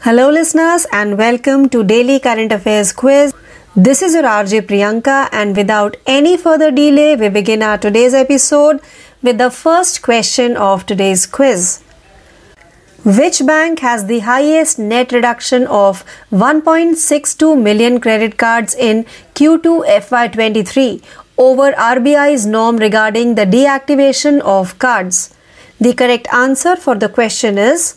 Hello, listeners, and welcome to Daily Current Affairs Quiz. This is your RJ Priyanka, and without any further delay, we begin our today's episode with the first question of today's quiz. Which bank has the highest net reduction of 1.62 million credit cards in Q2 FY23 over RBI's norm regarding the deactivation of cards? The correct answer for the question is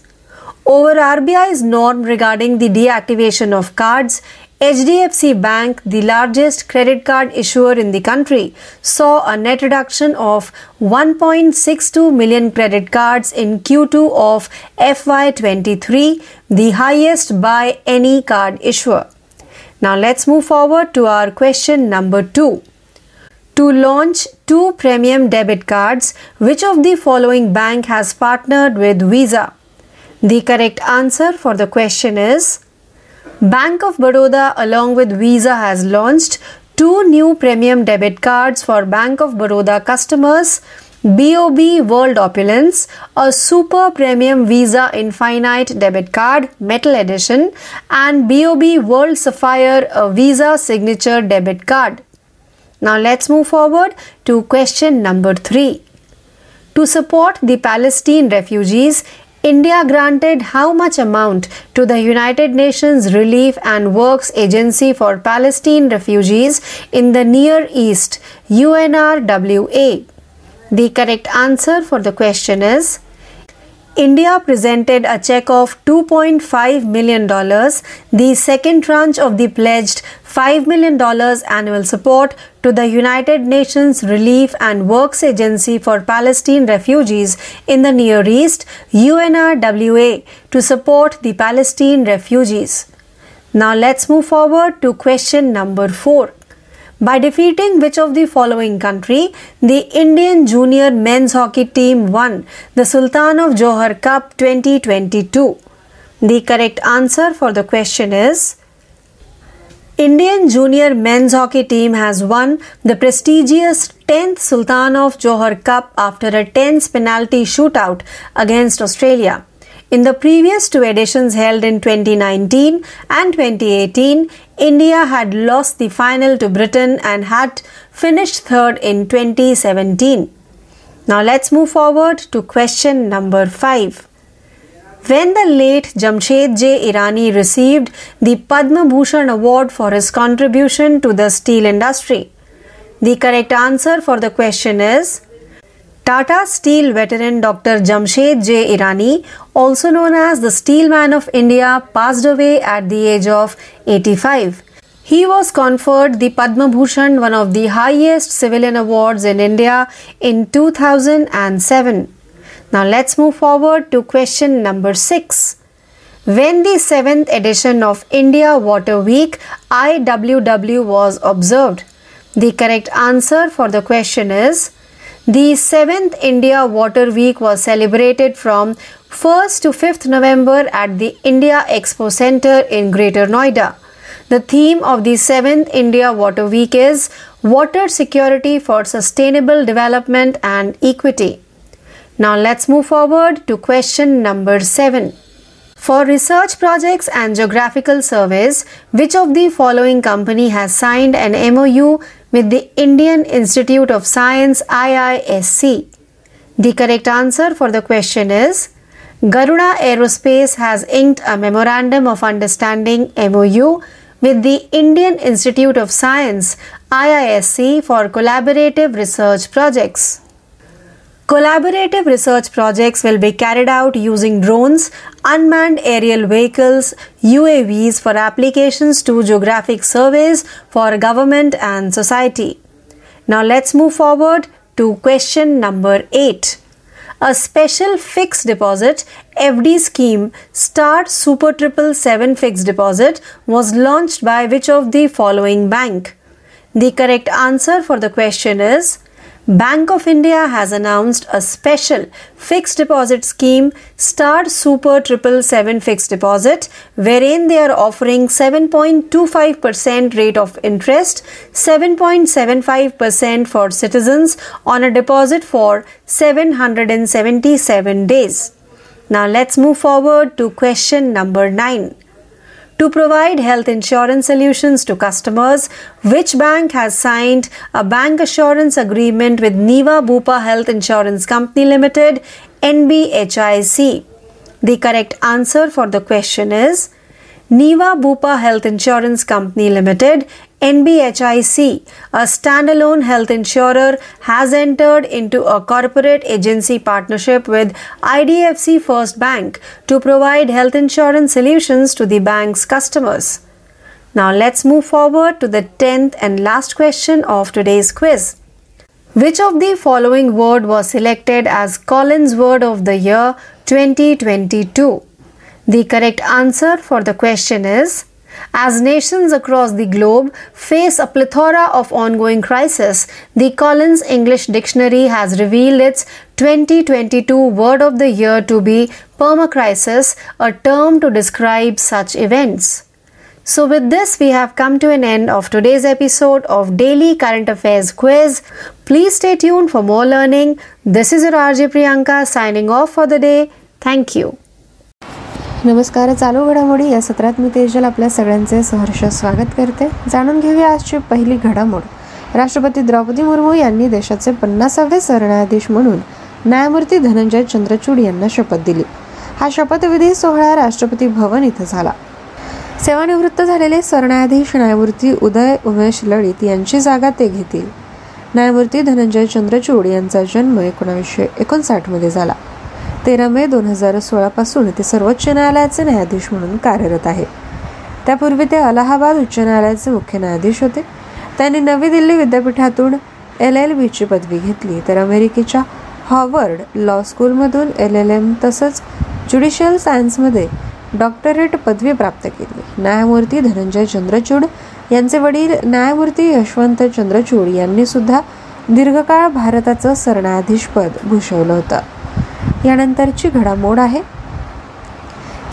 over RBI's norm regarding the deactivation of cards, HDFC Bank, the largest credit card issuer in the country, saw a net reduction of 1.62 million credit cards in Q2 of FY23, the highest by any card issuer. Now let's move forward to our question number 2. To launch two premium debit cards, which of the following bank has partnered with Visa? The correct answer for the question is Bank of Baroda along with Visa has launched two new premium debit cards for Bank of Baroda customers. BOB World Opulence, a super premium Visa Infinite debit card, metal edition, and BOB World Sapphire, a Visa signature debit card. Now let's move forward to question number 3. To support the Palestine refugees, India granted how much amount to the United Nations Relief and Works Agency for Palestine Refugees in the Near East UNRWA? The correct answer for the question is India presented a check of $2.5 million, the second tranche of the pledged $5 million annual support to the United Nations Relief and Works Agency for Palestine Refugees in the Near East, UNRWA, to support the Palestine refugees. Now let's move forward to question number 4 by defeating which of the following country the Indian junior men's hockey team won the Sultan of Johor Cup 2022. The correct answer for the question is Indian junior men's hockey team has won the prestigious 10th Sultan of Johor Cup after a tense penalty shootout against Australia. In the previous two editions held in 2019 and 2018, India had lost the final to Britain and had finished third in 2017. Now let's move forward to question number 5. When the late Jamshed J. Irani received the Padma Bhushan Award for his contribution to the steel industry? The correct answer for the question is Tata Steel veteran Dr. Jamshed J. Irani, also known as the Steel Man of India, passed away at the age of 85. He was conferred the Padma Bhushan, one of the highest civilian awards in India, in 2007. Now let's move forward to question number 6. When the 7th edition of India Water Week IWW was observed? The correct answer for the question is the 7th India Water Week was celebrated from 1st to 5th November at the India Expo Center in Greater Noida. The theme of the 7th India Water Week is Water Security for Sustainable Development and Equity. Now let's move forward to question number 7. For research projects and geographical surveys, which of the following company has signed an MOU with the Indian Institute of Science IISC? The correct answer for the question is Garuda Aerospace has inked a memorandum of understanding MOU with the Indian Institute of Science IISC for collaborative research projects. Collaborative research projects will be carried out using drones, unmanned aerial vehicles, UAVs for applications to geographic surveys for government and society. Now let's move forward to question number 8. A special fixed deposit FD scheme Start Super Triple Seven Fixed Deposit was launched by which of the following bank? The correct answer for the question is Bank of India has announced a special fixed deposit scheme Star Super Triple Seven Fixed Deposit wherein they are offering 7.25% rate of interest, 7.75% for citizens on a deposit for 777 days. Now let's move forward to question number 9. To provide health insurance solutions to customers, which bank has signed a bank assurance agreement with Niva Bupa Health Insurance Company Limited, NBHIC? The correct answer for the question is Niva Bupa Health Insurance Company Limited NBHIC, a standalone health insurer, has entered into a corporate agency partnership with IDFC First Bank to provide health insurance solutions to the bank's customers. Now let's move forward to the 10th and last question of today's quiz. Which of the following word was selected as Collins Word of the Year 2022? The correct answer for the question is as nations across the globe face a plethora of ongoing crises, the Collins English Dictionary has revealed its 2022 word of the year to be permacrisis, a term to describe such events. So, with this, we have come to an end of today's episode of Daily Current Affairs Quiz. Please stay tuned for more learning. This is your RJ Priyanka signing off for the day. Thank you. नमस्कार चालू घडामोडी या सत्रात मी तेजल आपल्या सगळ्यांचे सहर्ष स्वागत करते. जाणून घेऊया आजची पहिली घडामोड. राष्ट्रपती द्रौपदी मुर्मू यांनी देशाचे पन्नासावे सरन्यायाधीश म्हणून न्यायमूर्ती धनंजय चंद्रचूड यांना शपथ दिली. हा शपथविधी सोहळा राष्ट्रपती भवन इथं झाला. सेवानिवृत्त झालेले सरन्यायाधीश न्यायमूर्ती उदय उमेश लळित यांची जागा ते घेतील. न्यायमूर्ती धनंजय चंद्रचूड यांचा जन्म एकोणावीसशे एकोणसाठमध्ये झाला. तेरा मे दोन हजार सोळापासून ते सर्वोच्च न्यायालयाचे न्यायाधीश म्हणून कार्यरत आहे. त्यापूर्वी ते अलाहाबाद उच्च न्यायालयाचे मुख्य न्यायाधीश होते. त्यांनी नवी दिल्ली विद्यापीठातून एल एल बीची पदवी घेतली. तर अमेरिकेच्या हॉवर्ड लॉ स्कूलमधून एल एल एम तसंच ज्युडिशियल सायन्समध्ये डॉक्टरेट पदवी प्राप्त केली. न्यायमूर्ती धनंजय चंद्रचूड यांचे वडील न्यायमूर्ती यशवंत चंद्रचूड यांनी सुद्धा दीर्घकाळ भारताचं सरन्यायाधीशपद भूषवलं होतं. यानंतरची घडामोड आहे.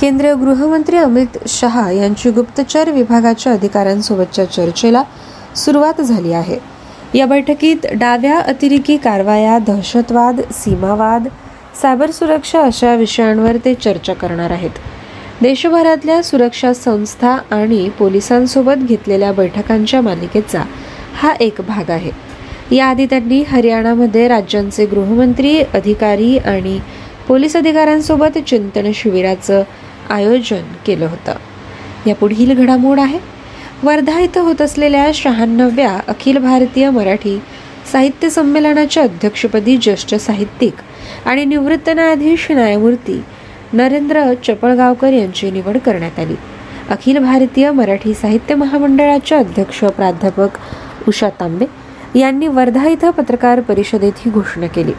केंद्रीय गृहमंत्री अमित शहा यांची गुप्तचर विभागाच्या अधिकाऱ्यांसोबतच्या चर्चेला सुरुवात झाली आहे. या बैठकीत डाव्या अतिरेकी कारवाया दहशतवाद सीमावाद सायबर सुरक्षा अशा विषयांवर ते चर्चा करणार आहेत. देशभरातल्या सुरक्षा संस्था आणि पोलिसांसोबत घेतलेल्या बैठकांच्या मालिकेचा हा एक भाग आहे. याआधी त्यांनी हरियाणामध्ये राज्यांचे गृहमंत्री अधिकारी आणि पोलीस अधिकाऱ्यांसोबत चिंतन शिबिराचं आयोजन केलं होतं. या पुढील घडामोड आहे. वर्धा इथं होत असलेल्या शहाण्णव्या अखिल भारतीय मराठी साहित्य संमेलनाच्या अध्यक्षपदी ज्येष्ठ साहित्यिक आणि निवृत्त न्यायाधीश न्यायमूर्ती नरेंद्र चपळगावकर यांची निवड करण्यात आली. अखिल भारतीय मराठी साहित्य महामंडळाच्या अध्यक्ष प्राध्यापक उषा तांबे यांनी वर्धा इथं पत्रकार परिषदेत ही घोषणा केली.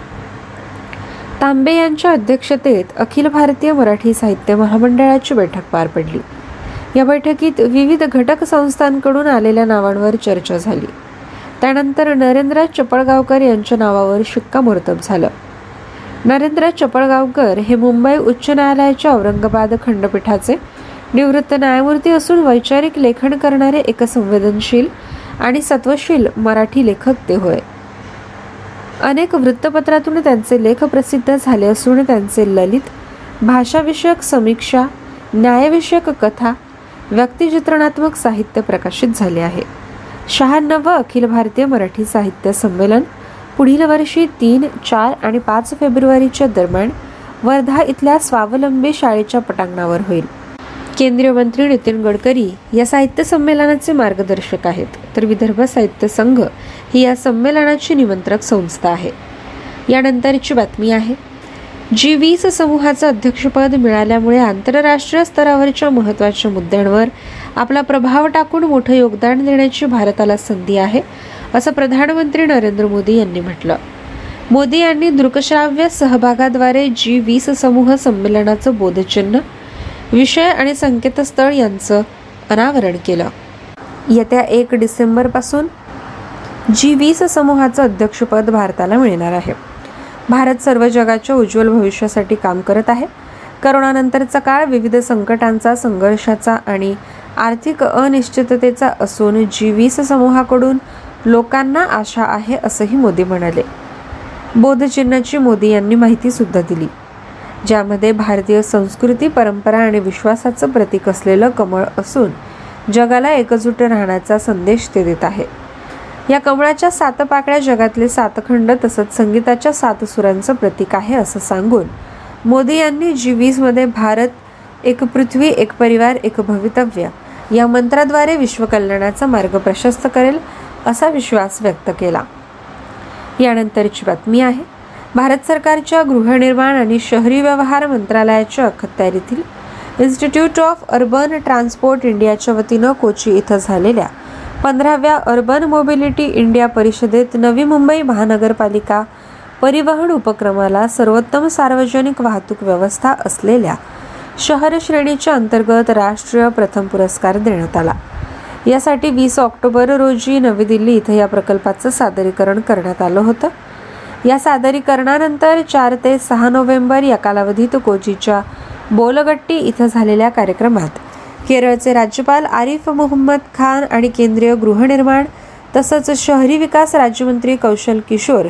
तांबे यांच्या अध्यक्षतेत अखिल भारतीय मराठी साहित्य महामंडळाची बैठक पार पडली. या बैठकीत विविध घटक संस्थांकडून आलेल्या नावांवर चर्चा झाली. त्यानंतर नरेंद्र चपळगावकर यांच्या नावावर शिक्कामोर्तब झालं. नरेंद्र चपळगावकर हे मुंबई उच्च न्यायालयाच्या औरंगाबाद खंडपीठाचे निवृत्त न्यायमूर्ती असून वैचारिक लेखन करणारे एक संवेदनशील आणि सत्वशील मराठी लेखक ते होय. अनेक वृत्तपत्रातून त्यांचे लेख प्रसिद्ध झाले असून त्यांचे ललित भाषाविषयक समीक्षा न्यायविषयक कथा व्यक्तिचित्रणात्मक साहित्य प्रकाशित झाले आहे. शहाण्णव अखिल भारतीय मराठी साहित्य संमेलन पुढील वर्षी तीन चार आणि पाच फेब्रुवारीच्या दरम्यान वर्धा इथल्या स्वावलंबी शाळेच्या पटांगणावर होईल. केंद्रीय मंत्री नितीन गडकरी या साहित्य संमेलनाचे मार्गदर्शक आहेत. तर विदर्भ साहित्य संघ ही या संमेलनाची निमंत्रक संस्था आहे. यानंतरची बातमी आहे. जी वीस समूहाचं अध्यक्षपद मिळाल्यामुळे आंतरराष्ट्रीय स्तरावरच्या महत्त्वाच्या मुद्द्यांवर आपला प्रभाव टाकून मोठं योगदान देण्याची भारताला संधी आहे असं प्रधानमंत्री नरेंद्र मोदी यांनी म्हटलं. मोदी यांनी दृकश्राव्य सहभागाद्वारे जी वीस समूह संमेलनाचं बोधचिन्ह विषय आणि संकेतस्थळ यांचं अनावरण केलं. येत्या एक डिसेंबरपासून जी वीस समूहाचं अध्यक्षपद भारताला मिळणार आहे. भारत सर्व जगाच्या उज्ज्वल भविष्यासाठी काम करत आहे. करोनानंतरचा काळ विविध संकटांचा संघर्षाचा आणि आर्थिक अनिश्चिततेचा असून जी वीस समूहाकडून लोकांना आशा आहे असंही मोदी म्हणाले. बोधचिन्हाची मोदी यांनी माहिती सुद्धा दिली. ज्यामध्ये भारतीय संस्कृती परंपरा आणि विश्वासाचं प्रतीक असलेलं कमळ असून जगाला एकजूट राहण्याचा संदेश ते देत आहे. या कमळाच्या सात पाकळ्या जगातले सातखंड तसंच संगीताच्या सात सुरांचं प्रतीक आहे असं सांगून मोदी यांनी जी वीसमध्ये भारत एक पृथ्वी एक परिवार एक भवितव्य या मंत्राद्वारे विश्वकल्याणाचा मार्ग प्रशस्त करेल असा विश्वास व्यक्त केला. यानंतरची बातमी आहे. भारत सरकारच्या गृहनिर्माण आणि शहरी व्यवहार मंत्रालयाच्या अखत्यारीतील इन्स्टिट्यूट ऑफ अर्बन ट्रान्सपोर्ट इंडियाच्या वतीनं कोची इथं झालेल्या पंधराव्या अर्बन मोबिलिटी इंडिया परिषदेत नवी मुंबई महानगरपालिका परिवहन उपक्रमाला सर्वोत्तम सार्वजनिक वाहतूक व्यवस्था असलेल्या शहर श्रेणीच्या अंतर्गत राष्ट्रीय प्रथम पुरस्कार देण्यात आला. यासाठी वीस ऑक्टोबर रोजी नवी दिल्ली इथं या प्रकल्पाचं सादरीकरण करण्यात आलं होतं. या सादरीकरणानंतर चार ते सहा नोव्हेंबर या कालावधीत कोचीच्या बोलगट्टी इथं झालेल्या कार्यक्रमात केरळचे राज्यपाल आरिफ मोहम्मद खान आणि केंद्रीय गृहनिर्माण तसंच शहरी विकास राज्यमंत्री कौशल किशोर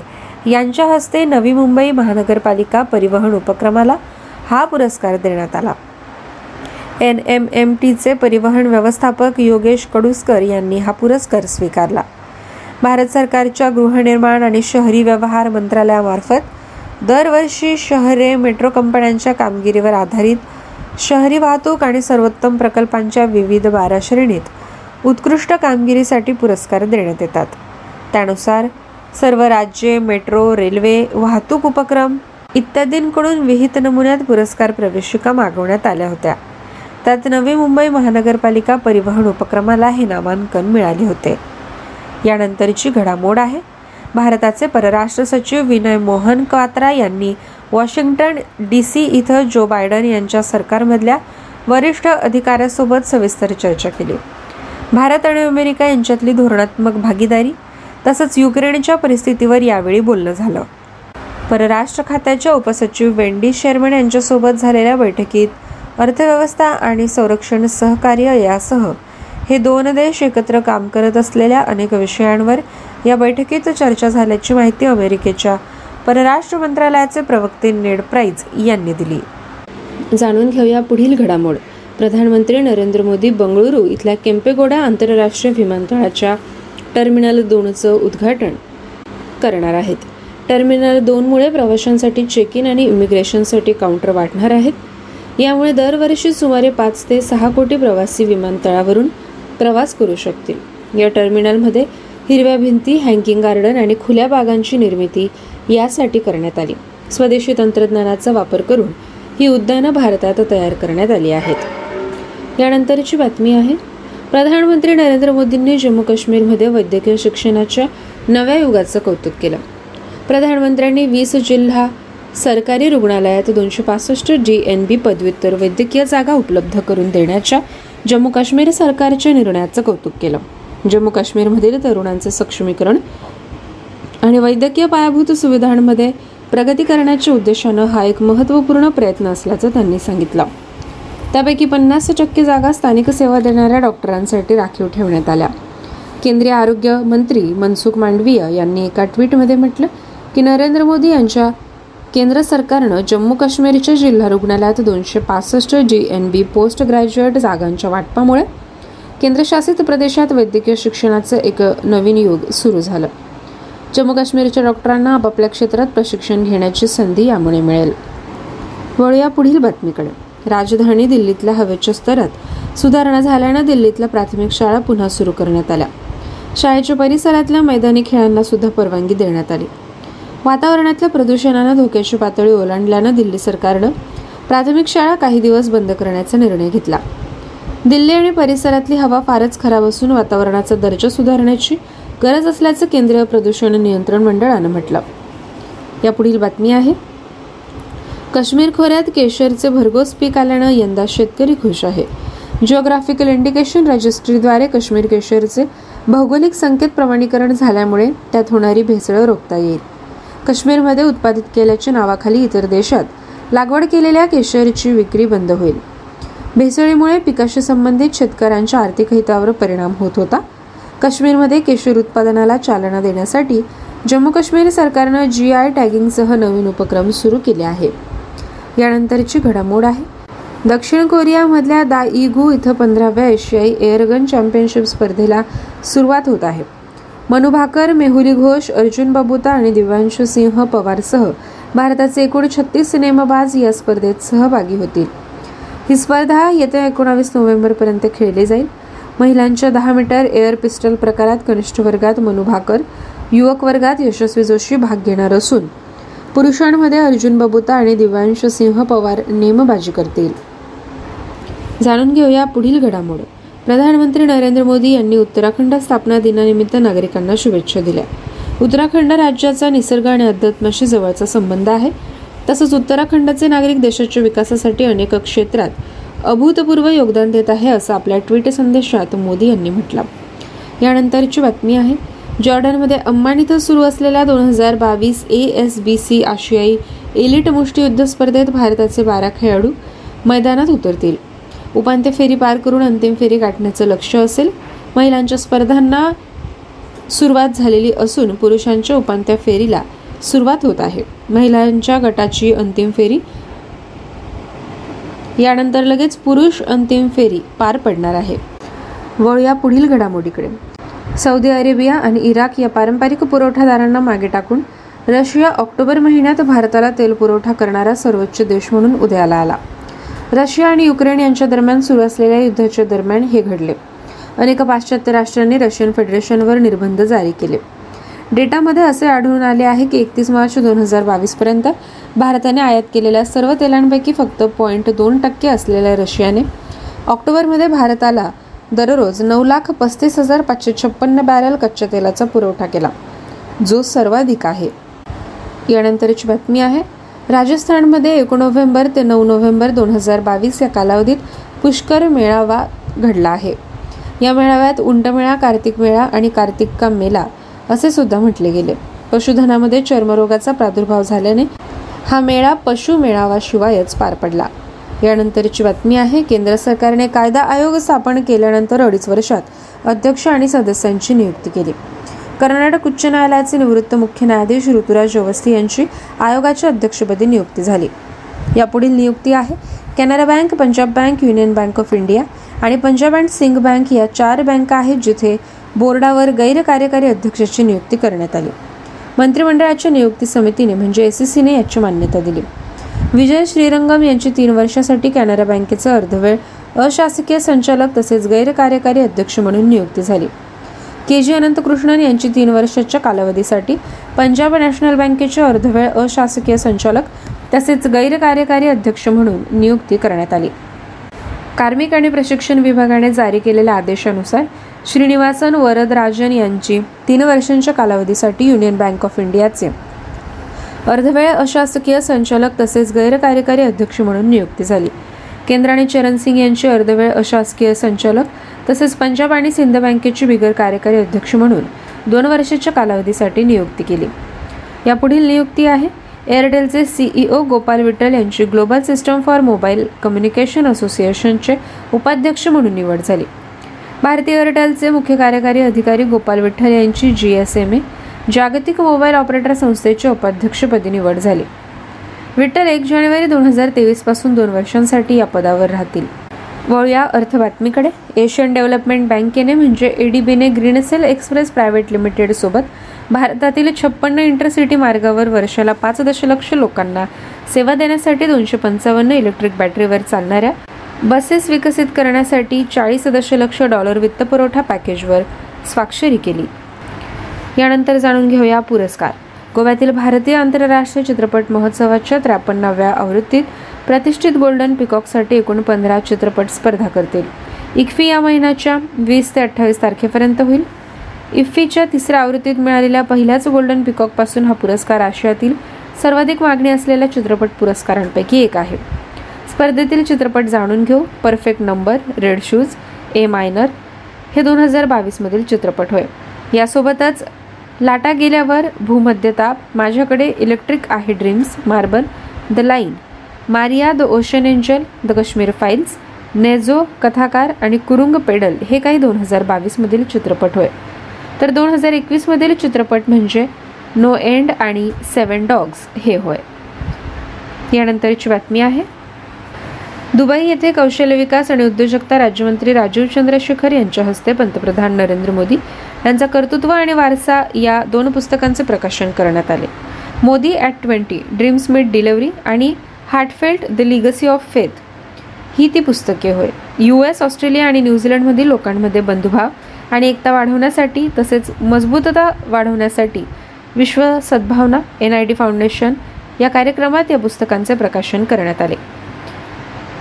यांच्या हस्ते नवी मुंबई महानगरपालिका परिवहन उपक्रमाला हा पुरस्कार देण्यात आला. एन एम एम टीचे परिवहन व्यवस्थापक योगेश कडुसकर यांनी हा पुरस्कार स्वीकारला. भारत सरकारच्या गृहनिर्माण आणि शहरी व्यवहार मंत्रालयामार्फत दरवर्षी शहरे मेट्रो कंपन्यांच्या कामगिरीवर आधारित शहरी वाहतूक आणि सर्वोत्तम प्रकल्पांच्या विविध बारा श्रेणीत उत्कृष्ट कामगिरीसाठी पुरस्कार देण्यात येतात. त्यानुसार सर्व राज्ये मेट्रो रेल्वे वाहतूक उपक्रम इत्यादींकडून विहित नमुन्यात पुरस्कार प्रवेशिका मागवण्यात आल्या होत्या. त्यात नवी मुंबई महानगरपालिका परिवहन उपक्रमाला हे नामांकन मिळाले होते. यानंतरची घडामोड आहे. भारताचे परराष्ट्र सचिव विनय मोहन क्वात्रा यांनी वॉशिंग्टन डी सी इथं जो बायडन यांच्या सरकारमधल्या वरिष्ठ अधिकाऱ्यासोबत सविस्तर चर्चा केली. भारत आणि अमेरिका यांच्यातली धोरणात्मक भागीदारी तसंच युक्रेनच्या परिस्थितीवर यावेळी बोलणं झालं. परराष्ट्र खात्याच्या उपसचिव वेंडी शेरमन यांच्यासोबत झालेल्या बैठकीत अर्थव्यवस्था आणि संरक्षण सहकार्य यासह हे दोन देश एकत्र काम करत असलेल्या अनेक विषयांवर या बैठकीत चर्चा झाल्याची माहिती अमेरिकेच्या परराष्ट्र मंत्रालयाचे प्रवक्ते नेड प्राईज यांनी दिली. जाणून घेऊया पुढील घडामोड. प्रधानमंत्री नरेंद्र मोदी बंगळुरू इथल्या केम्पेगोडा आंतरराष्ट्रीय विमानतळाच्या टर्मिनल दोनचं उद्घाटन करणार आहेत. टर्मिनल दोनमुळे प्रवाशांसाठी चेक इन आणि इमिग्रेशनसाठी काउंटर वाढणार आहेत. यामुळे दरवर्षी सुमारे पाच ते सहा कोटी प्रवासी विमानतळावरून प्रवास करू शकतील. या टर्मिनलमध्ये हिरव्या भिंती हँकिंग गार्डन आणि खुल्या बागांची निर्मिती यासाठी करण्यात आली. स्वदेशी तंत्रज्ञानाचा वापर करून ही उद्यानं भारतात तयार करण्यात आली आहेत. यानंतरची बातमी आहे प्रधानमंत्री नरेंद्र मोदींनी जम्मू काश्मीरमध्ये वैद्यकीय शिक्षणाच्या नव्या युगाचं कौतुक केलं. प्रधानमंत्र्यांनी वीस जिल्हा सरकारी रुग्णालयात दोनशे पासष्ट डी एन बी पदव्युत्तर वैद्यकीय जागा उपलब्ध करून देण्याच्या जम्मू काश्मीर सरकारच्या निर्णयाचं कौतुक केलं. जम्मू काश्मीरमधील तरुणांचे सक्षमीकरण आणि वैद्यकीय पायाभूत सुविधांमध्ये प्रगती करण्याच्या उद्देशानं हा एक महत्त्वपूर्ण प्रयत्न असल्याचं त्यांनी सांगितलं. त्यापैकी पन्नास टक्के जागा स्थानिक सेवा देणाऱ्या डॉक्टरांसाठी राखीव ठेवण्यात आल्या. केंद्रीय आरोग्य मंत्री मनसुख मांडवीय यांनी एका ट्विटमध्ये म्हटलं की नरेंद्र मोदी यांच्या केंद्र सरकारनं जम्मू काश्मीरच्या जिल्हा रुग्णालयात दोनशे पासष्ट G N B post graduate जागांच्या वाटपामुळे केंद्रशासित प्रदेशात वैद्यकीय शिक्षणाचं एक नवीन युग सुरू झालं. जम्मू काश्मीरच्या डॉक्टरांना आपापल्या क्षेत्रात प्रशिक्षण घेण्याची संधी यामुळे मिळेल. वळूया पुढील बातमीकडे. राजधानी दिल्लीतल्या हवेच्या स्तरात सुधारणा झाल्यानं दिल्लीतल्या प्राथमिक शाळा पुन्हा सुरू करण्यात आल्या. शाळेच्या परिसरातल्या मैदानी खेळांना सुद्धा परवानगी देण्यात आली. वातावरणातल्या प्रदूषणानं धोक्याची पातळी ओलांडल्यानं दिल्ली सरकारनं प्राथमिक शाळा काही दिवस बंद करण्याचा निर्णय घेतला. दिल्ली आणि परिसरातली हवा फारच खराब असून वातावरणाचा दर्जा सुधारण्याची गरज असल्याचं केंद्रीय प्रदूषण नियंत्रण मंडळानं म्हटलं. या पुढील बातमी आहे. काश्मीर खोऱ्यात केशरचे भरघोस पीक आल्यानं यंदा शेतकरी खुश आहे. जिओग्राफिकल इंडिकेशन रजिस्ट्रीद्वारे काश्मीर केशरचे भौगोलिक संकेत प्रमाणीकरण झाल्यामुळे त्यात होणारी भेसळ रोखता येईल. काश्मीरमध्ये उत्पादित केल्याच्या नावाखाली इतर देशात लागवड केलेल्या केशरची विक्री बंद होईल. भेसळीमुळे पिकाशी संबंधित शेतकऱ्यांच्या आर्थिक हितावर परिणाम होत होता. काश्मीरमध्ये केशर उत्पादनाला चालना देण्यासाठी जम्मू काश्मीर सरकारनं जी आय टॅगिंगसह नवीन उपक्रम सुरू केले आहे. यानंतरची घडामोड आहे. दक्षिण कोरियामधल्या दाईगू इथं पंधराव्या एशियाई एअरगन चॅम्पियनशिप स्पर्धेला सुरुवात होत आहे. मनु भाकर मेहुली घोष अर्जुन बबुता आणि दिव्यांशू सिंह पवारसह भारताचे एकूण छत्तीस सिनेमाबाज या स्पर्धेत सहभागी होतील. ही स्पर्धा येत्या एकोणावीस नोव्हेंबरपर्यंत खेळली जाईल. महिलांच्या दहा मीटर एअर पिस्टल प्रकारात कनिष्ठ वर्गात मनु भाकर युवक वर्गात यशस्वी जोशी भाग घेणार असून पुरुषांमध्ये अर्जुन बबुता आणि दिव्यांश सिंह पवार नेमबाजी करतील. जाणून घेऊया पुढील घडामोड. प्रधानमंत्री नरेंद्र मोदी यांनी उत्तराखंड स्थापना दिनानिमित्त नागरिकांना शुभेच्छा दिल्या. उत्तराखंड राज्याचा निसर्ग आणि अध्यात्माशी जवळचा संबंध आहे. तसंच उत्तराखंडचे नागरिक देशाच्या विकासासाठी अनेक क्षेत्रात अभूतपूर्व योगदान देत आहे असं आपल्या ट्विट संदेशात मोदी यांनी म्हटलं. यानंतरची बातमी आहे. जॉर्डनमध्ये अम्मान इथं सुरू असलेल्या दोन हजार बावीस ए एस बी सी आशियाई एलिट मुष्टियुद्ध स्पर्धेत भारताचे बारा खेळाडू मैदानात उतरतील. उपांत्य फेरी पार करून अंतिम फेरी गाठण्याचं लक्ष असेल. महिलांच्या स्पर्धांना सुरुवात झालेली असून पुरुषांच्या उपांत्य फेरीला सुरुवात होत आहे. महिलांच्या गटाची अंतिम फेरी. यानंतर लगेच पुरुष अंतिम फेरी पार पडणार आहे. वळूया पुढील घडामोडीकडे. सौदी अरेबिया आणि इराक या पारंपरिक पुरवठादारांना मागे टाकून रशिया ऑक्टोबर महिन्यात भारताला तेल पुरवठा करणारा सर्वोच्च देश म्हणून उदयाला आला. रशिया आणि युक्रेन यांच्या दरम्यान सुरू असलेल्या युद्धाच्या दरम्यान हे घडले. अनेक पाश्चात्य राष्ट्रांनी रशियन फेडरेशनवर निर्बंध जारी केले. डेटामध्ये असे आढळून आले आहे की एकतीस मार्च दोन हजार बावीसपर्यंत भारताने आयात केलेल्या सर्व तेलांपैकी फक्त पॉईंट दोन टक्के असलेल्या रशियाने ऑक्टोबरमध्ये भारताला दररोज नऊ लाख पस्तीस हजार पाचशे छप्पन्न बॅरल कच्च्या तेलाचा पुरवठा केला जो सर्वाधिक आहे. यानंतरची बातमी आहे राजस्थानमध्ये एक नोव्हेंबर ते नऊ नोव्हेंबर दोन हजार बावीस या कालावधीत पुष्कर मेळावा घडला आहे. या मेळाव्यात उंटमेळा कार्तिक मेळा आणि कार्तिक मेला असे सुद्धा म्हटले गेले. पशुधनामध्ये चर्मरोगाचा प्रादुर्भाव झाल्याने हा मेळा पशु मेळावाशिवायच पार पडला. यानंतरची बातमी आहे केंद्र सरकारने कायदा आयोग स्थापन केल्यानंतर अडीच वर्षात अध्यक्ष आणि सदस्यांची नियुक्ती केली. कर्नाटक उच्च न्यायालयाचे निवृत्त मुख्य न्यायाधीश ऋतुराज अवस्थी यांची आयोगाच्या अध्यक्षपदी नियुक्ती झाली. यापुढील नियुक्ती आहे Canara bank Punjab bank union bank of India आणि पंजाब अँड सिंग बँक या चार बँका आहेत जिथे बोर्डावर गैरकार्यकारी अध्यक्षाची नियुक्ती करण्यात आली. मंत्रिमंडळाच्या नियुक्ती समितीने म्हणजे एस सीने याची मान्यता दिली. विजय श्रीरंगम यांची तीन वर्षासाठी कॅनरा बँकेचा अर्धवेळ अशासकीय संचालक तसेच गैरकार्यकारी अध्यक्ष म्हणून नियुक्ती झाली. के जी अनंतकृष्णन यांची तीन वर्षाच्या कालावधीसाठी पंजाब नॅशनल बँकेचे अर्धवेळ अशासकीय संचालक तसेच गैरकार्यकारी अध्यक्ष म्हणून नियुक्ती करण्यात आली. कार्मिक आणि प्रशिक्षण विभागाने जारी केलेल्या आदेशानुसार श्रीनिवासन वरदराजन यांची तीन वर्षांच्या कालावधीसाठी युनियन बँक ऑफ इंडियाचे अर्धवेळ अशासकीय संचालक तसेच गैरकार्यकारी अध्यक्ष म्हणून नियुक्ती झाली. केंद्राने चरण सिंग यांची अर्धवेळ अशासकीय संचालक तसेच पंजाब आणि सिंध बँकेचे बिगर कार्यकारी अध्यक्ष म्हणून दोन वर्षाच्या कालावधीसाठी नियुक्ती केली. यापुढील नियुक्ती आहे एअरटेलचे सीईओ गोपाल विठ्ठल यांची global system for mobile communication असोसिएशनचे उपाध्यक्ष म्हणून निवड झाली. भारतीय एअरटेलचे मुख्य कार्यकारी अधिकारी गोपाल विठ्ठल यांची जी एस एम ए जागतिक मोबाईल ऑपरेटर संस्थेचे उपाध्यक्षपदी निवड झाली. विठ्ठल एक जानेवारी दोन हजार तेवीसपासून दोन वर्षांसाठी या पदावर राहतील. वळूया अर्थ बातमीकडे. एशियन डेव्हलपमेंट बँकेने म्हणजे एडीबीने ग्रीनसेल एक्सप्रेस प्रायव्हेट लिमिटेड सोबत भारतातील छप्पन्न इंटरसिटी मार्गावर वर्षाला पाच दशलक्ष लोकांना सेवा देण्यासाठी दोनशे पंचावन्न इलेक्ट्रिक बॅटरीवर चालणाऱ्या बसेस विकसित करण्यासाठी चाळीस दशलक्ष डॉलर वित्तपुरवठा पॅकेजवर स्वाक्षरी केली. यानंतर जाणून घेऊया पुरस्कार. गोव्यातील भारतीय आंतरराष्ट्रीय चित्रपट महोत्सवाच्या त्रेपन्नाव्या आवृत्तीत प्रतिष्ठित गोल्डन पिकॉकसाठी एकूण पंधरा चित्रपट स्पर्धा करतील. इक्फी या महिन्याच्या वीस ते अठ्ठावीस तारखेपर्यंत होईल. इफ्फीच्या तिसऱ्या आवृत्तीत मिळालेल्या पहिल्याच गोल्डन पिकॉकपासून हा पुरस्कार आशियातील सर्वाधिक मागणी असलेल्या चित्रपट पुरस्कारांपैकी एक आहे. स्पर्धेतील चित्रपट जाणून घेऊ. Perfect number red shoes a minor हे दोन हजार बावीसमधील चित्रपट होय. यासोबतच लाटा गेल्यावर भूमध्यताप. माझ्याकडे इलेक्ट्रिक आहे dreams marble the line Maria the ocean angel the Kashmir files नेझो कथाकार आणि कुरुंग पेडल हे काही दोन हजार बावीसमधील चित्रपट होय. तर दोन हजार एकवीसमधील चित्रपट म्हणजे नो एंड आणि सेवन डॉग्स हे होय. यानंतरची बातमी आहे. दुबई येथे कौशल्य विकास आणि उद्योजकता राज्यमंत्री राजीव चंद्रशेखर यांच्या हस्ते पंतप्रधान नरेंद्र मोदी यांचा कर्तृत्व आणि वारसा या दोन पुस्तकांचे प्रकाशन करण्यात आले. Modi at twenty dreams meet delivery आणि heartfelt the legacy of faith ही ती पुस्तके होय. यू एस ऑस्ट्रेलिया आणि न्यूझीलंडमधील लोकांमध्ये बंधुभाव आणि एकता वाढवण्यासाठी तसेच मजबूतता वाढवण्यासाठी विश्व सद्भावना एन आय डी फाउंडेशन या कार्यक्रमात या पुस्तकांचे प्रकाशन करण्यात आले.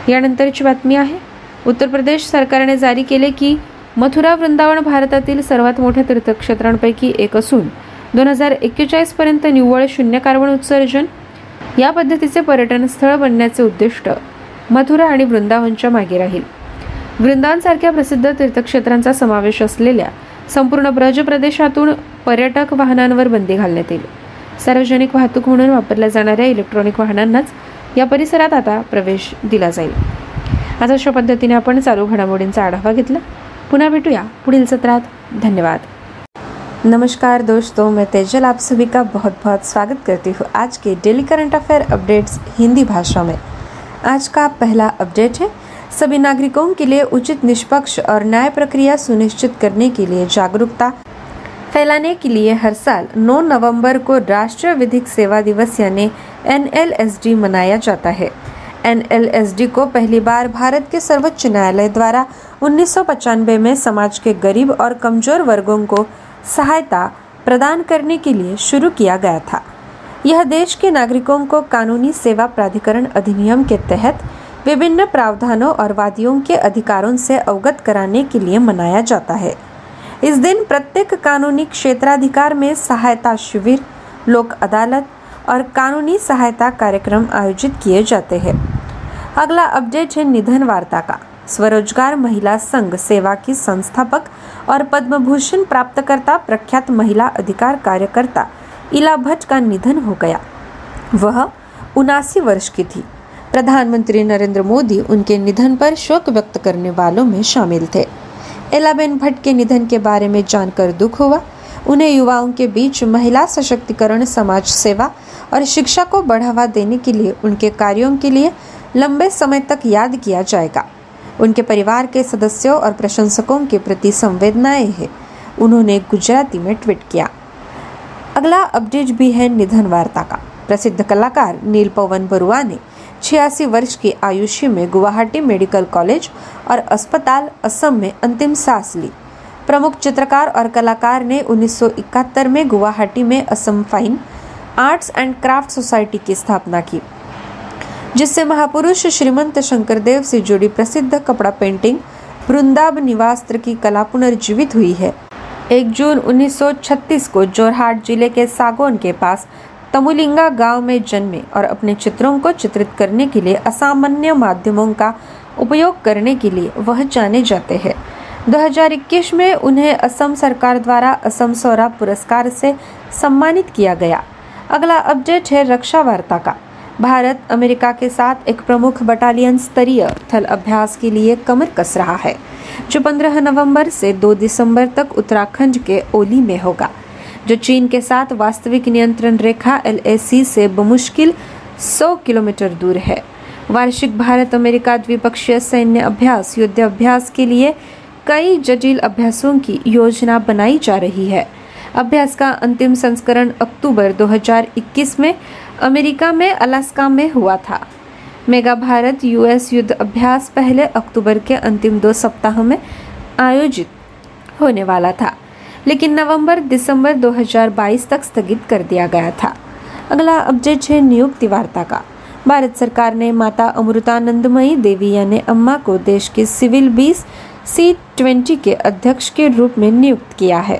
यानंतरची बातमी आहे. उत्तर प्रदेश सरकारने जारी केले की मथुरा वृंदावन भारतातील सर्वात मोठ्या तीर्थक्षेत्रांपैकी एक असून दोन हजार पर्यंत निव्वळ शून्य कार्बन उत्सर्जन या पद्धतीचे पर्यटन स्थळ बनण्याचे उद्दिष्ट मथुरा आणि वृंदावनच्या मागे राहील. वृंदावनसारख्या प्रसिद्ध तीर्थक्षेत्रांचा समावेश असलेल्या संपूर्ण ब्रज प्रदेशातून पर्यटक वाहनांवर बंदी घालण्यात येईल. सार्वजनिक वाहतूक म्हणून वापरल्या जाणाऱ्या इलेक्ट्रॉनिक वाहनांनाच या परिसरात आता प्रवेश दिला जाईल. आज अशा पद्धतीने आपण चालू घडामोडींचा आढावा घेतला. पुन्हा भेटूया पुढील सत्रात. धन्यवाद. नमस्कार दोस्तों मैं तेजल आप सभी का बहुत बहुत स्वागत करती हूँ आज के daily current affair updates Hindi भाषा में। आज का पहला अपडेट है सभी नागरिकों के लिए उचित निष्पक्ष और न्याय प्रक्रिया सुनिश्चित करने के लिए जागरूकता। फैलाने के लिए हर साल 9 नवंबर को राष्ट्रीय विधिक सेवा दिवस यानी एनएलएसडी मनाया जाता है। एनएलएसडी को पहली बार भारत के सर्वोच्च न्यायालय द्वारा उन्नीस में समाज के गरीब और कमज़ोर वर्गों को सहायता प्रदान करने के लिए शुरू किया गया था। यह देश के नागरिकों को कानूनी सेवा प्राधिकरण अधिनियम के तहत विभिन्न प्रावधानों और वादियों के अधिकारों से अवगत कराने के लिए मनाया जाता है। इस दिन प्रत्येक कानूनी क्षेत्राधिकार में सहायता शिविर, लोक अदालत और कानूनी सहायता कार्यक्रम आयोजित किए जाते हैं। अगला अपडेट है निधन वार्ता का। स्वरोजगार महिला संघ सेवा की संस्थापक और पद्म भूषण प्राप्तकर्ता, प्रख्यात महिला अधिकार कार्यकर्ता इला भट्ट का निधन हो गया। वह उनासी वर्ष की थी। प्रधानमंत्री नरेंद्र मोदी उनके निधन पर शोक व्यक्त करने वालों में शामिल थे। एलाबेन भट्ट के निधन के बारे में जानकर दुख हुआ। उन्हें युवाओं के बीच महिला सशक्तिकरण, समाज सेवा और शिक्षा को बढ़ावा देने के लिए, उनके कार्यों के लिए लंबे समय तक याद किया जाएगा। उनके परिवार के सदस्यों और प्रशंसकों के प्रति संवेदनाएँ हैं। उन्होंने गुजराती में ट्वीट किया। अगला अपडेट भी है निधन वार्ता का। प्रसिद्ध कलाकार नील पवन बरुआ ने छियासी वर्ष की आयुष्य में गुवाहाटी मेडिकल कॉलेज और अस्पताल असम में अंतिम सांस ली। प्रमुख चित्रकार और कलाकार ने 1971 में गुवाहाटी में Assam fine arts and craft society की स्थापना की, जिससे महापुरुष श्रीमंत शंकरदेव से जुड़ी प्रसिद्ध कपड़ा पेंटिंग वृंदाब निवास्त्र की कला पुनर्जीवित हुई है। एक जून 1936 को जोरहाट ज़िले के सागोन के पास तमुलिंगा गाँव में जन्मे और अपने चित्रों को चित्रित करने के लिए असामान्य माध्यमों का उपयोग करने के लिए वह जाने जाते हैं। 2021 में उन्हें असम सरकार द्वारा असम सौरा पुरस्कार से सम्मानित किया गया। अगला अपडेट है रक्षा वार्ता का। भारत अमेरिका के साथ एक प्रमुख बटालियन स्तरीय थल अभ्यास के लिए कमर कस रहा है। जो 15 नवंबर से 2 दिसंबर तक उत्तराखंड के ओली में होगा। जो चीन के साथ वास्तविक नियंत्रण रेखा एल से बमुश्किल 100 किलोमीटर दूर है। वार्षिक भारत अमेरिका द्विपक्षीय सैन्य अभ्यास, युद्ध अभ्यास के लिए कई जटिल अभ्यासों की योजना बनाई जा रही है। अभ्यास का अंतिम संस्करण अक्टूबर 2021 में अमेरिका में अलास्का में हुआ था। मेगा भारत यूएस युद्ध अभ्यास पहले अक्टूबर के अंतिम दो सप्ताह में आयोजित होने वाला था। लेकिन नवंबर दिसंबर 2022 तक स्थगित कर दिया गया था। अगला अपडेट है नियुक्ति वार्ता का। भारत सरकार ने माता अमृतानंदमयी देवी यानी अम्मा को देश के सिविल बीस, सी ट्वेंटी के अध्यक्ष के रूप में नियुक्त किया है,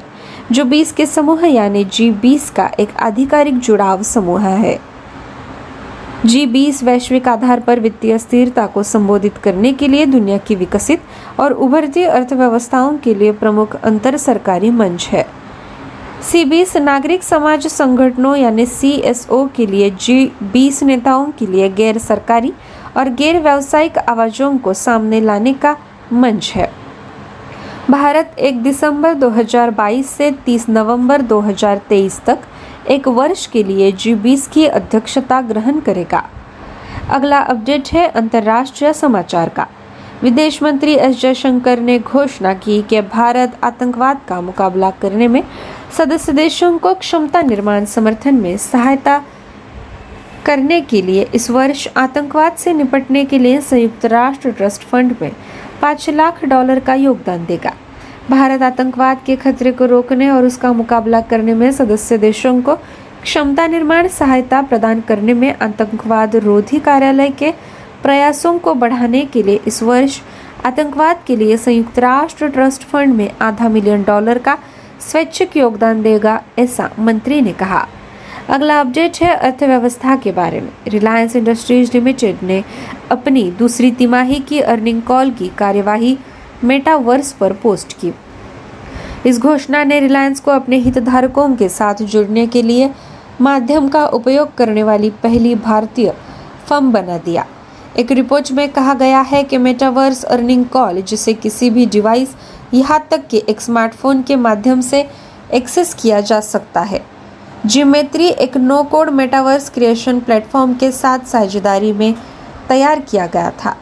जो बीस के समूह यानी जी बीस का एक आधिकारिक जुड़ाव समूह है। जी बीस वैश्विक आधार पर वित्तीय स्थिरता को संबोधित करने के लिए दुनिया की विकसित और उभरती अर्थव्यवस्थाओं के लिए प्रमुख अंतर सरकारी मंच है। सी बीस नागरिक समाज संगठनों यानी सी एस ओ के लिए जी बीस नेताओं के लिए गैर सरकारी और गैर व्यावसायिक आवाजों को सामने लाने का मंच है। भारत एक दिसंबर 2022 से 30 नवंबर 2023 तक एक वर्ष के लिए जी बीस की अध्यक्षता ग्रहण करेगा। अगला अपडेट है अंतर्राष्ट्रीय समाचार का। विदेश मंत्री एस जयशंकर ने घोषणा की कि भारत आतंकवाद का मुकाबला करने में सदस्य देशों को क्षमता निर्माण समर्थन में सहायता करने के लिए इस वर्ष आतंकवाद से निपटने के लिए संयुक्त राष्ट्र ट्रस्ट फंड में पाँच लाख डॉलर का योगदान देगा। भारत आतंकवाद के खतरे को रोकने और उसका मुकाबला करने में सदस्य देशों को क्षमता निर्माण, सहायता प्रदान करने में आतंकवाद रोधी कार्यालय के प्रयासों को बढ़ाने के लिए इस वर्ष आतंकवाद के लिए संयुक्त राष्ट्र ट्रस्ट फंड में आधा मिलियन डॉलर का स्वैच्छिक योगदान देगा, ऐसा मंत्री ने कहा। अगला अपडेट है अर्थव्यवस्था के बारे में। रिलायंस इंडस्ट्रीज़ लिमिटेड ने अपनी दूसरी तिमाही की अर्निंग कॉल की कार्यवाही मेटावर्स पर पोस्ट की। इस घोषणा ने रिलायंस को अपने हितधारकों के साथ जुड़ने के लिए माध्यम का उपयोग करने वाली पहली भारतीय फर्म बना दिया। एक रिपोर्ट में कहा गया है कि मेटावर्स अर्निंग कॉल, जिसे किसी भी डिवाइस यहाँ तक कि एक स्मार्टफ़ोन के माध्यम से एक्सेस किया जा सकता है। जियोमेट्री एक no code metaverse creation platform के साथ साझेदारी में तैयार किया गया था।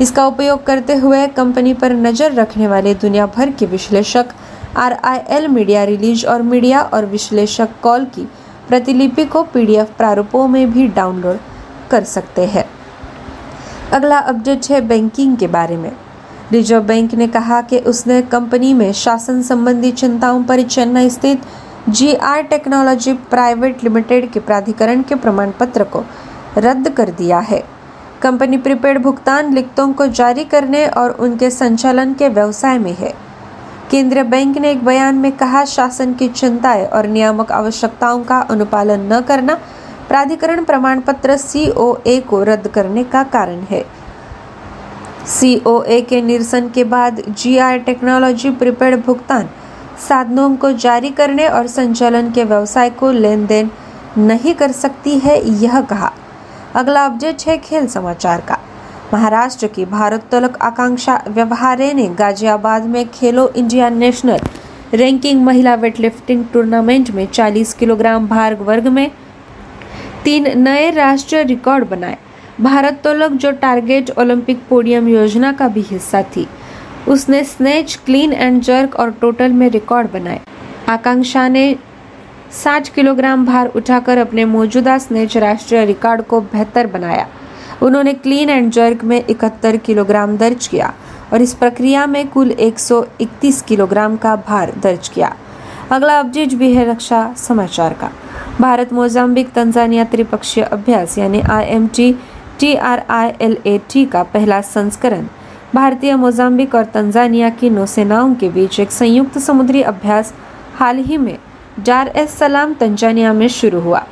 इसका उपयोग करते हुए कंपनी पर नज़र रखने वाले दुनिया भर के विश्लेषक R I L media release और मीडिया और विश्लेषक कॉल की प्रतिलिपि को पीडीएफ प्रारूपों में भी डाउनलोड कर सकते हैं। अगला अपडेट है बैंकिंग के बारे में। रिज़र्व बैंक ने कहा कि उसने कंपनी में शासन संबंधी चिंताओं पर चेन्नई स्थित G R technology private limited के प्राधिकरण के प्रमाण पत्र को रद्द कर दिया है। कंपनी प्रीपेड भुगतान लिखतों को जारी करने और उनके संचालन के व्यवसाय में है। केंद्रीय बैंक ने एक बयान में कहा, शासन की चिंताएँ और नियामक आवश्यकताओं का अनुपालन न करना प्राधिकरण प्रमाण पत्र सीओए को रद्द करने का कारण है। सीओए के निरसन के बाद जीआई टेक्नोलॉजी प्रीपेड भुगतान साधनों को जारी करने और संचालन के व्यवसाय को लेन देन नहीं कर सकती है, यह कहा। अगला अपडेट है खेल समाचार का। महाराष्ट्र की भारतोलक आकांक्षा व्यवहारे ने गाजियाबाद में खेलो इंडिया नेशनल रैंकिंग महिला वेटलिफ्टिंग टूर्नामेंट में 40 किलोग्राम भार वर्ग में तीन नए राष्ट्रीय रिकॉर्ड बनाए। भारतोलक जो टारगेट ओलंपिक पोडियम योजना का भी हिस्सा थी, उसने स्नेच, क्लीन एंड जर्क और टोटल में रिकॉर्ड बनाए। आकांक्षा ने 60 किलोग्राम भार उठाकर अपने मौजूदा स्नेच राष्ट्रीय रिकॉर्ड को बेहतर बनाया। उन्होंने क्लीन एंड जर्क में इकहत्तर किलोग्राम दर्ज किया और इस प्रक्रिया में कुल 131 किलोग्राम का भार दर्ज किया। अगला अपडेट भी है रक्षा समाचार का। भारत मोजाम्बिक तंजानिया त्रिपक्षीय अभ्यास यानी I M T T R I L A T का पहला संस्करण। भारतीय मोजाम्बिक और तंजानिया की नौसेनाओं के बीच एक संयुक्त समुद्री अभ्यास हाल ही में डार एस सलाम तंजानिया में शुरू हुआ।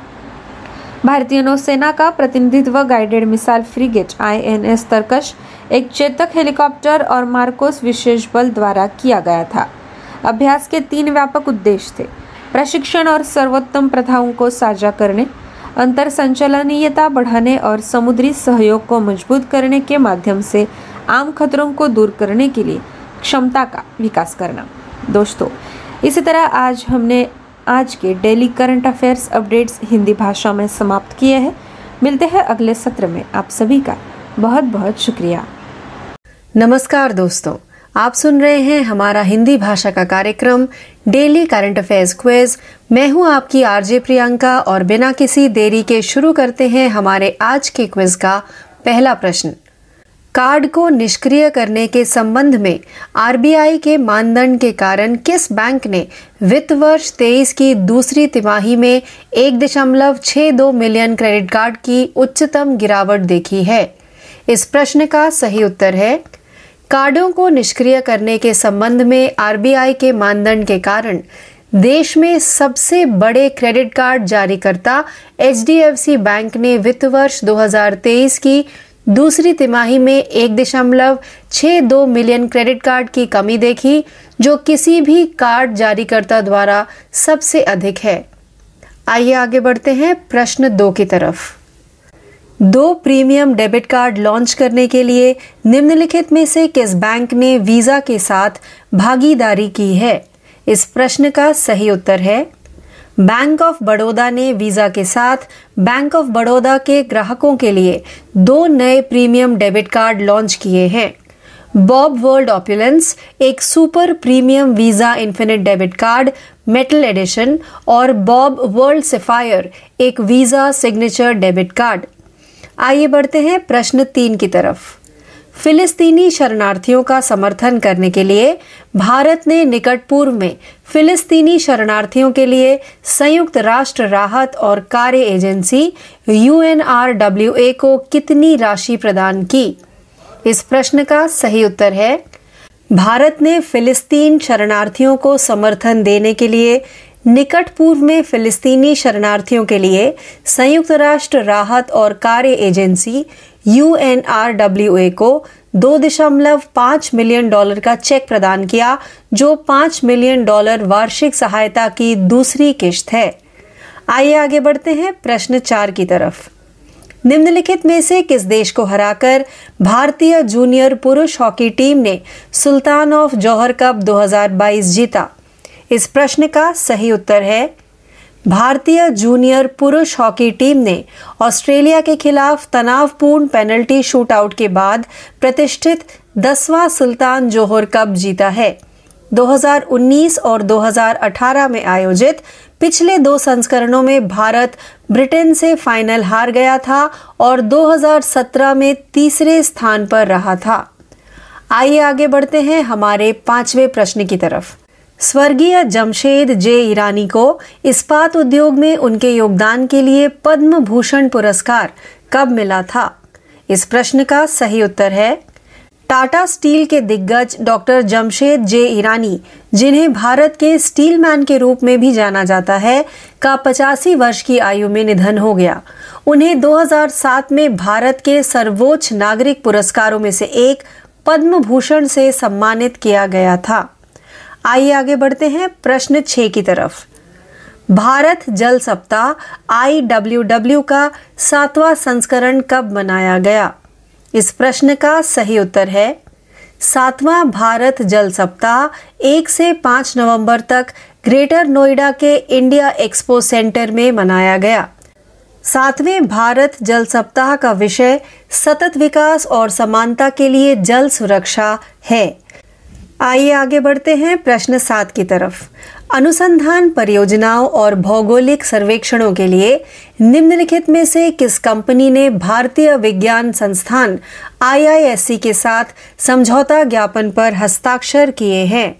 भारतीय नौसेना का प्रतिनिधित्व guided missile frigate INS Tarkash एक चेतक हेलीकॉप्टर और मार्कोस विशेष बल द्वारा किया गया था। अभ्यास के तीन व्यापक उद्देश्य थे। प्रशिक्षण और सर्वोत्तम प्रथाओं को साझा करने, अंतर संचलनीयता बढ़ाने और समुद्री सहयोग को मज़बूत करने के माध्यम से आम खतरों को दूर करने के लिए क्षमता का विकास करना। दोस्तों, इसी तरह आज हमने आज के daily current affairs updates Hindi भाषा में समाप्त किए हैं। मिलते हैं अगले सत्र में। आप सभी का बहुत बहुत शुक्रिया। नमस्कार दोस्तों। आप सुन रहे हैं हमारा हिंदी भाषा का कार्यक्रम, डेली करंट अफेयर्स क्विज। मैं हूँ आपकी आरजे प्रियंका और बिना किसी देरी के शुरू करते हैं हमारे आज के क्विज का पहला प्रश्न। कार्ड को निष्क्रिय करने के संबंध में आरबीआई के मानदंड के कारण किस बैंक ने वित्त वर्ष तेईस की दूसरी तिमाही में एक दशमलव छह दो मिलियन क्रेडिट कार्ड की उच्चतम गिरावट देखी है? इस प्रश्न का सही उत्तर है, कार्डों को निष्क्रिय करने के संबंध में आरबीआई के मानदंड के कारण देश में सबसे बड़े क्रेडिट कार्ड जारीकर्ता एच बैंक ने वित्त वर्ष 2023 की दूसरी तिमाही में एक दशमलव छह दो मिलियन क्रेडिट कार्ड की कमी देखी, जो किसी भी कार्ड जारीकर्ता द्वारा सबसे अधिक है। आइए आगे बढ़ते हैं प्रश्न दो की तरफ़। दो प्रीमियम डेबिट कार्ड लॉन्च करने के लिए निम्नलिखित में से किस बैंक ने वीज़ा के साथ भागीदारी की है? इस प्रश्न का सही उत्तर है बैंक ऑफ़ बड़ौदा ने वीज़ा के साथ बैंक ऑफ़ बड़ौदा के ग्राहकों के लिए दो नए प्रीमियम डेबिट कार्ड लॉन्च किए हैं। बॉब वर्ल्ड ऑप्यूलेंस, एक super premium Visa infinite debit card, metal edition, और बॉब वर्ल्ड सेफायर, एक वीज़ा सिग्नेचर डेबिट कार्ड। आइए बढ़ते हैं प्रश्न तीन की तरफ़। फिलिस्तीनी शरणार्थियों का समर्थन करने के लिए भारत ने निकट पूर्व में फिलिस्तीनी शरणार्थियों के लिए संयुक्त राष्ट्र राहत और कार्य एजेंसी यूएनआरडब्ल्यूए को कितनी राशि प्रदान की? इस प्रश्न का सही उत्तर है, भारत ने फिलिस्तीन शरणार्थियों को समर्थन देने के लिए निकट पूर्व में फिलिस्तीनी शरणार्थियों के लिए संयुक्त राष्ट्र राहत और कार्य एजेंसी यूएनआरडब्ल्यूए को दो दशमलव पाँच मिलियन डॉलर का चेक प्रदान किया, जो पाँच मिलियन डॉलर वार्षिक सहायता की दूसरी किश्त है। आइए आगे बढ़ते हैं प्रश्न चार की तरफ़। निम्नलिखित में से किस देश को हराकर भारतीय जूनियर पुरुष हॉकी टीम ने सुल्तान ऑफ़ जौहर कप 2022 जीता? इस प्रश्न का सही उत्तर है भारतीय जूनियर पुरुष हॉकी टीम ने ऑस्ट्रेलिया के खिलाफ तनावपूर्ण पेनल्टी शूटआउट के बाद प्रतिष्ठित दसवां सुल्तान जोहर कप जीता है। 2019 और 2018 में आयोजित पिछले दो संस्करणों में भारत ब्रिटेन से फाइनल हार गया था और 2017 में तीसरे स्थान पर रहा था। आइए आगे बढ़ते हैं हमारे पाँचवें प्रश्न की तरफ़। स्वर्गीय जमशेद जे ईरानी को इस्पात उद्योग में उनके योगदान के लिए पद्म भूषण पुरस्कार कब मिला था? इस प्रश्न का सही उत्तर है, टाटा स्टील के दिग्गज डॉक्टर जमशेद जे ईरानी, जिन्हें भारत के स्टील मैन के रूप में भी जाना जाता है, का पचासी वर्ष की आयु में निधन हो गया। उन्हें 2007 में भारत के सर्वोच्च नागरिक पुरस्कारों में से एक पद्म भूषण से सम्मानित किया गया था। आइए आगे बढ़ते हैं प्रश्न छह की तरफ़। भारत जल सप्ताह आई डब्ल्यू डब्ल्यू का सातवां संस्करण कब मनाया गया? इस प्रश्न का सही उत्तर है, सातवां भारत जल सप्ताह एक से पाँच नवंबर तक ग्रेटर नोएडा के इंडिया एक्सपो सेंटर में मनाया गया। सातवें भारत जल सप्ताह का विषय सतत विकास और समानता के लिए जल सुरक्षा है। आइए आगे बढ़ते हैं प्रश्न सात की तरफ़। अनुसंधान परियोजनाओं और भौगोलिक सर्वेक्षणों के लिए निम्नलिखित में से किस कंपनी ने भारतीय विज्ञान संस्थान आईआईएससी के साथ समझौता ज्ञापन पर हस्ताक्षर किए हैं?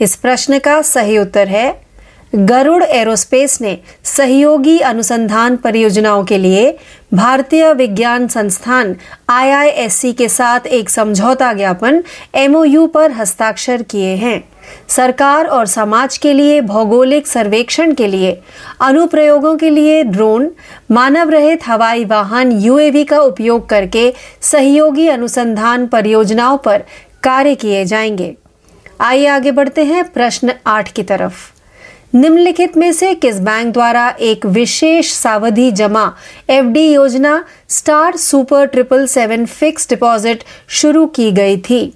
इस प्रश्न का सही उत्तर है, गरुड़ एरोस्पेस ने सहयोगी अनुसंधान परियोजनाओं के लिए भारतीय विज्ञान संस्थान आईआईएससी के साथ एक समझौता ज्ञापन एमओयू पर हस्ताक्षर किए हैं। सरकार और समाज के लिए, भौगोलिक सर्वेक्षण के लिए, अनुप्रयोगों के लिए ड्रोन मानव रहित हवाई वाहन यूएवी का उपयोग करके सहयोगी अनुसंधान परियोजनाओं पर कार्य किए जाएँगे। आइए आगे बढ़ते हैं प्रश्न आठ की तरफ़। निम्नलिखित में से किस बैंक द्वारा एक विशेष सावधि जमा एफडी योजना star super triple seven fix deposit शुरू की गई थी?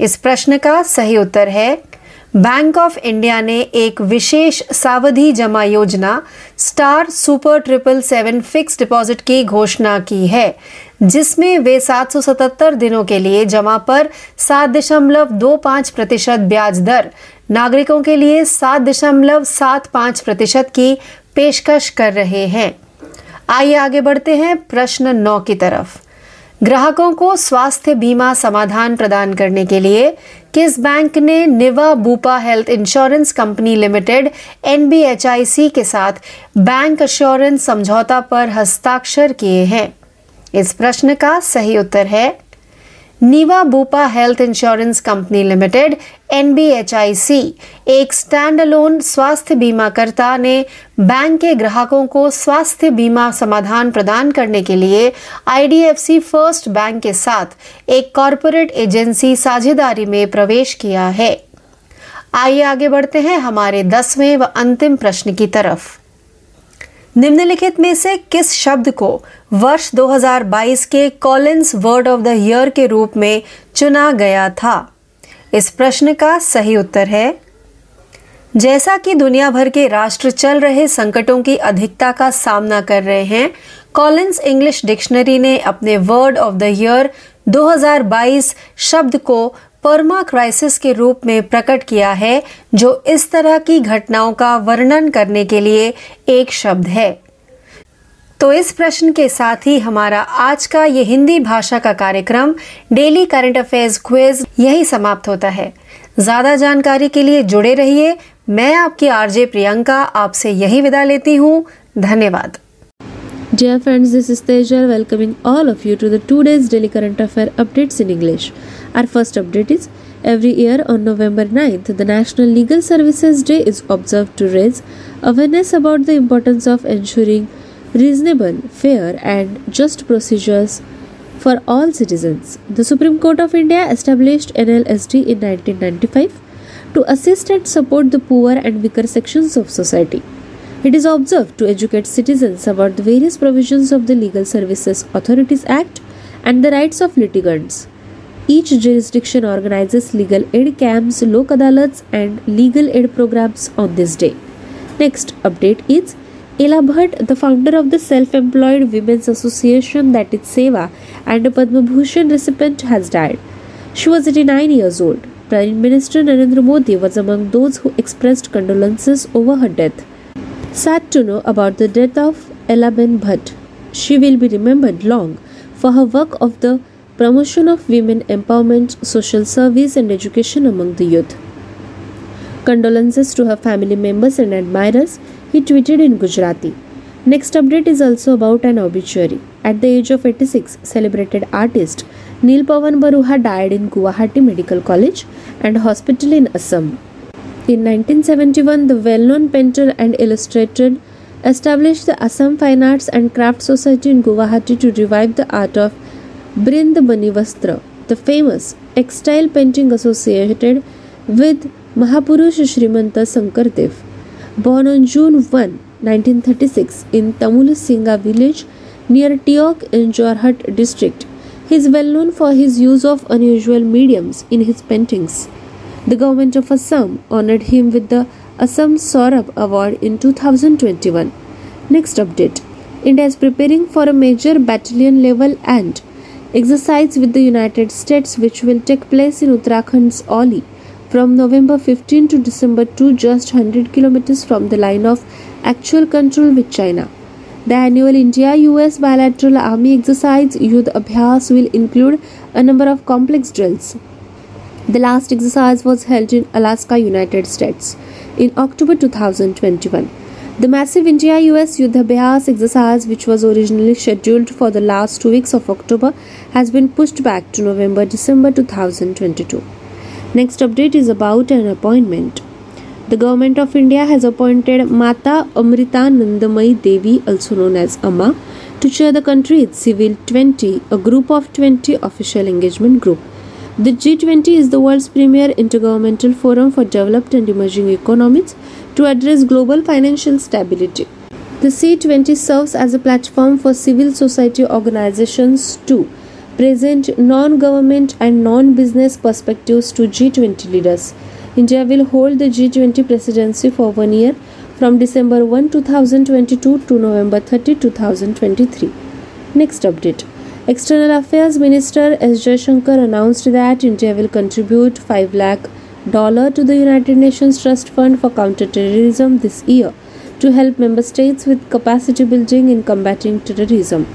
इस प्रश्न का सही उत्तर है, बैंक ऑफ़ इंडिया ने एक विशेष सावधि जमा योजना star super triple seven fix deposit की घोषणा की है। जिसमें वे 777 दिनों के लिए जमा पर सात दशमलव दो पाँच प्रतिशत ब्याज दर, नागरिकों के लिए सात दशमलव सात पाँच प्रतिशत की पेशकश कर रहे हैं। आइए आगे बढ़ते हैं प्रश्न नौ की तरफ़। ग्राहकों को स्वास्थ्य बीमा समाधान प्रदान करने के लिए किस बैंक ने Niva Bupa health insurance company limited NBHIC के साथ बैंक अश्योरेंस समझौता पर हस्ताक्षर किए हैं? इस प्रश्न का सही उत्तर है Niva Bupa health insurance company limited, NBHIC. एक स्टैंड अलोन स्वास्थ्य बीमा करता ने बैंक के ग्राहकों को स्वास्थ्य बीमा समाधान प्रदान करने के लिए आईडीएफसी फ़र्स्ट बैंक के साथ एक कॉरपोरेट एजेंसी साझेदारी में प्रवेश किया है। आइए आगे बढ़ते हैं हमारे दसवें व अंतिम प्रश्न की तरफ़। निम्नलिखित में से किस शब्द को वर्ष 2022 के Collins word of the year के रूप में चुना गया था? इस प्रश्न का सही उत्तर है, जैसा कि दुनिया भर के राष्ट्र चल रहे संकटों की अधिकता का सामना कर रहे हैं कॉलिंस इंग्लिश डिक्शनरी ने अपने वर्ड ऑफ़ द ईयर 2022 शब्द को परमा क्राइसिस के रूप में प्रकट किया है जो इस तरह की घटनाओं का वर्णन करने के लिए एक शब्द है। तो इस प्रश्न के साथ ही हमारा आज का ये हिंदी भाषा का कार्यक्रम डेली करंट अफेयर्स क्विज यही समाप्त होता है। ज़्यादा जानकारी के लिए जुड़े रहिए। मैं आपकी आरजे प्रियंका आपसे यही विदा लेती हूँ। धन्यवाद। Dear friends, this is Tejal welcoming all of you to the two days daily current affair updates in English. Our first update is every year on November 9th, the National Legal Services Day is observed to raise awareness about the importance of ensuring reasonable, fair, and just procedures for all citizens. The Supreme Court of India established NLSD in 1995 to assist and support the poor and weaker sections of society. It is observed to educate citizens about the various provisions of the Legal Services Authorities Act and the rights of litigants. Each jurisdiction organizes legal aid camps, lok adalats, and legal aid programs on this day. Next update is Ela Bhatt, the founder of the Self-Employed Women's Association that is Seva and a Padma Bhushan recipient has died. She was 89 years old. Prime Minister Narendra Modi was among those who expressed condolences over her death. Sad to know about the death of Ella Ben Bhatt. She will be remembered long for her work of the promotion of women empowerment, social service, and education among the youth. Condolences to her family members and admirers, he tweeted in Gujarati. Next update is also about an obituary. At the age of 86, celebrated artist Neil Pawan Baruha died in Guwahati Medical College and Hospital in Assam. In 1971, the well known painter and illustrator established the Assam Fine Arts and Craft Society in Guwahati to revive the art of Brind Vastra, the famous textile painting associated with Mahapurush Srimanta Sankardev. Born on June 1, 1936, in Singa village near Tiok in Jorhat district, he is well known for his use of unusual mediums in his paintings. The government of Assam honored him with the Assam Saurabh Award in 2021. Next update India is preparing for a major battalion level and exercise with the United States, which will take place in Uttarakhand's Oli from November 15 to December 2, just 100 kilometers from the line of actual control with China. The annual India US bilateral army exercise Yudh Abhyas will include a number of complex drills. The last exercise was held in Alaska, United States in October 2021. The massive India US Yudhabhyas exercise, which was originally scheduled for the last two weeks of October, has been pushed back to November December 2022. Next update is about an appointment. The government of India has appointed Mata Amrita Nandamai Devi, also known as Amma, to chair the country's Civil 20, a group of 20 official engagement group. The G20 is the world's premier intergovernmental forum for developed and emerging economies to address global financial stability. The C20 serves as a platform for civil society organizations to present non government and non business perspectives to G20 leaders. India will hold the G20 presidency for one year from December 1, 2022 to November 30, 2023. Next update. External Affairs Minister S. Jaishankar announced that India will contribute 5 lakh to the United Nations Trust Fund for Counterterrorism this year to help member states with capacity building in combating terrorism.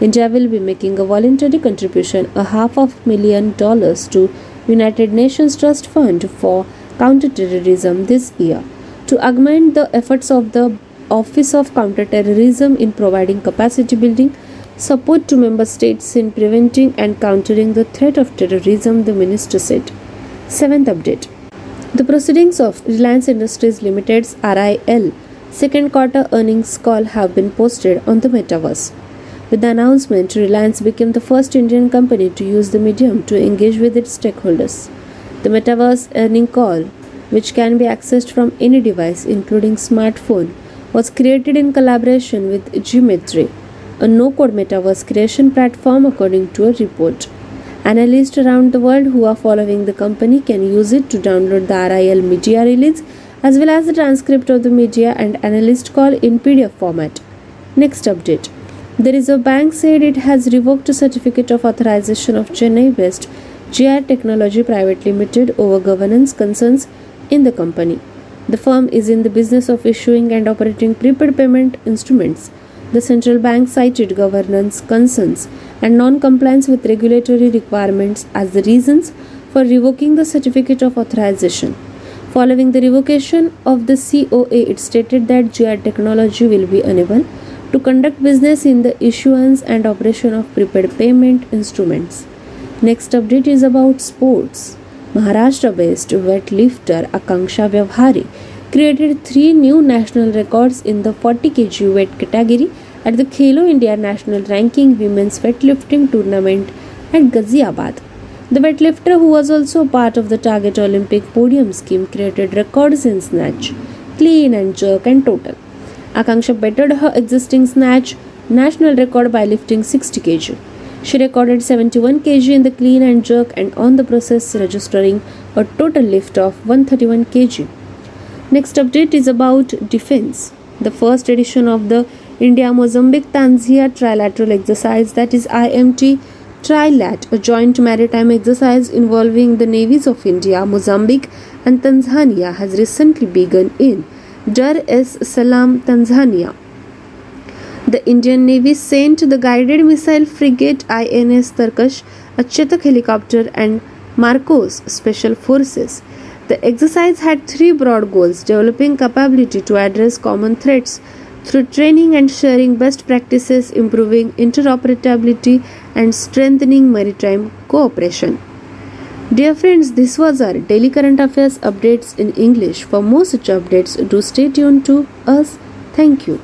India will be making a voluntary contribution a half of million dollars to United Nations Trust Fund for Counterterrorism this year to augment the efforts of the Office of Counterterrorism in providing capacity building support to member states in preventing and countering the threat of terrorism, the minister said. Seventh update The proceedings of Reliance Industries Limited's RIL second quarter earnings call have been posted on the metaverse. With the announcement, Reliance became the first Indian company to use the medium to engage with its stakeholders. The metaverse earning call, which can be accessed from any device, including smartphone, was created in collaboration with Geometry a no code metaverse creation platform, according to a report. Analysts around the world who are following the company can use it to download the RIL media release as well as the transcript of the media and analyst call in PDF format. Next update. The Reserve Bank said it has revoked a certificate of authorization of Chennai West GR Technology Private Limited over governance concerns in the company. The firm is in the business of issuing and operating prepaid payment instruments. The central bank cited governance concerns and non compliance with regulatory requirements as the reasons for revoking the certificate of authorization. Following the revocation of the COA, it stated that GR Technology will be unable to conduct business in the issuance and operation of prepaid payment instruments. Next update is about sports. Maharashtra based weightlifter Akanksha Vyavhari created three new national records in the 40 kg weight category at the Khelo India National Ranking Women's Weightlifting Tournament at Ghaziabad. The weightlifter, who was also part of the Target Olympic podium scheme, created records in snatch, clean and jerk, and total. Akanksha bettered her existing snatch national record by lifting 60 kg. She recorded 71 kg in the clean and jerk and on the process registering a total lift of 131 kg. Next update is about defense. The first edition of the India Mozambique Tanzania trilateral exercise that is IMT Trilat, a joint maritime exercise involving the navies of India, Mozambique and Tanzania has recently begun in Dar es Salaam, Tanzania. The Indian Navy sent the guided missile frigate INS Tarkash, a Chetak helicopter, and Marcos Special Forces. The exercise had three broad goals developing capability to address common threats through training and sharing best practices, improving interoperability, and strengthening maritime cooperation. Dear friends, this was our daily current affairs updates in English. For more such updates, do stay tuned to us. Thank you.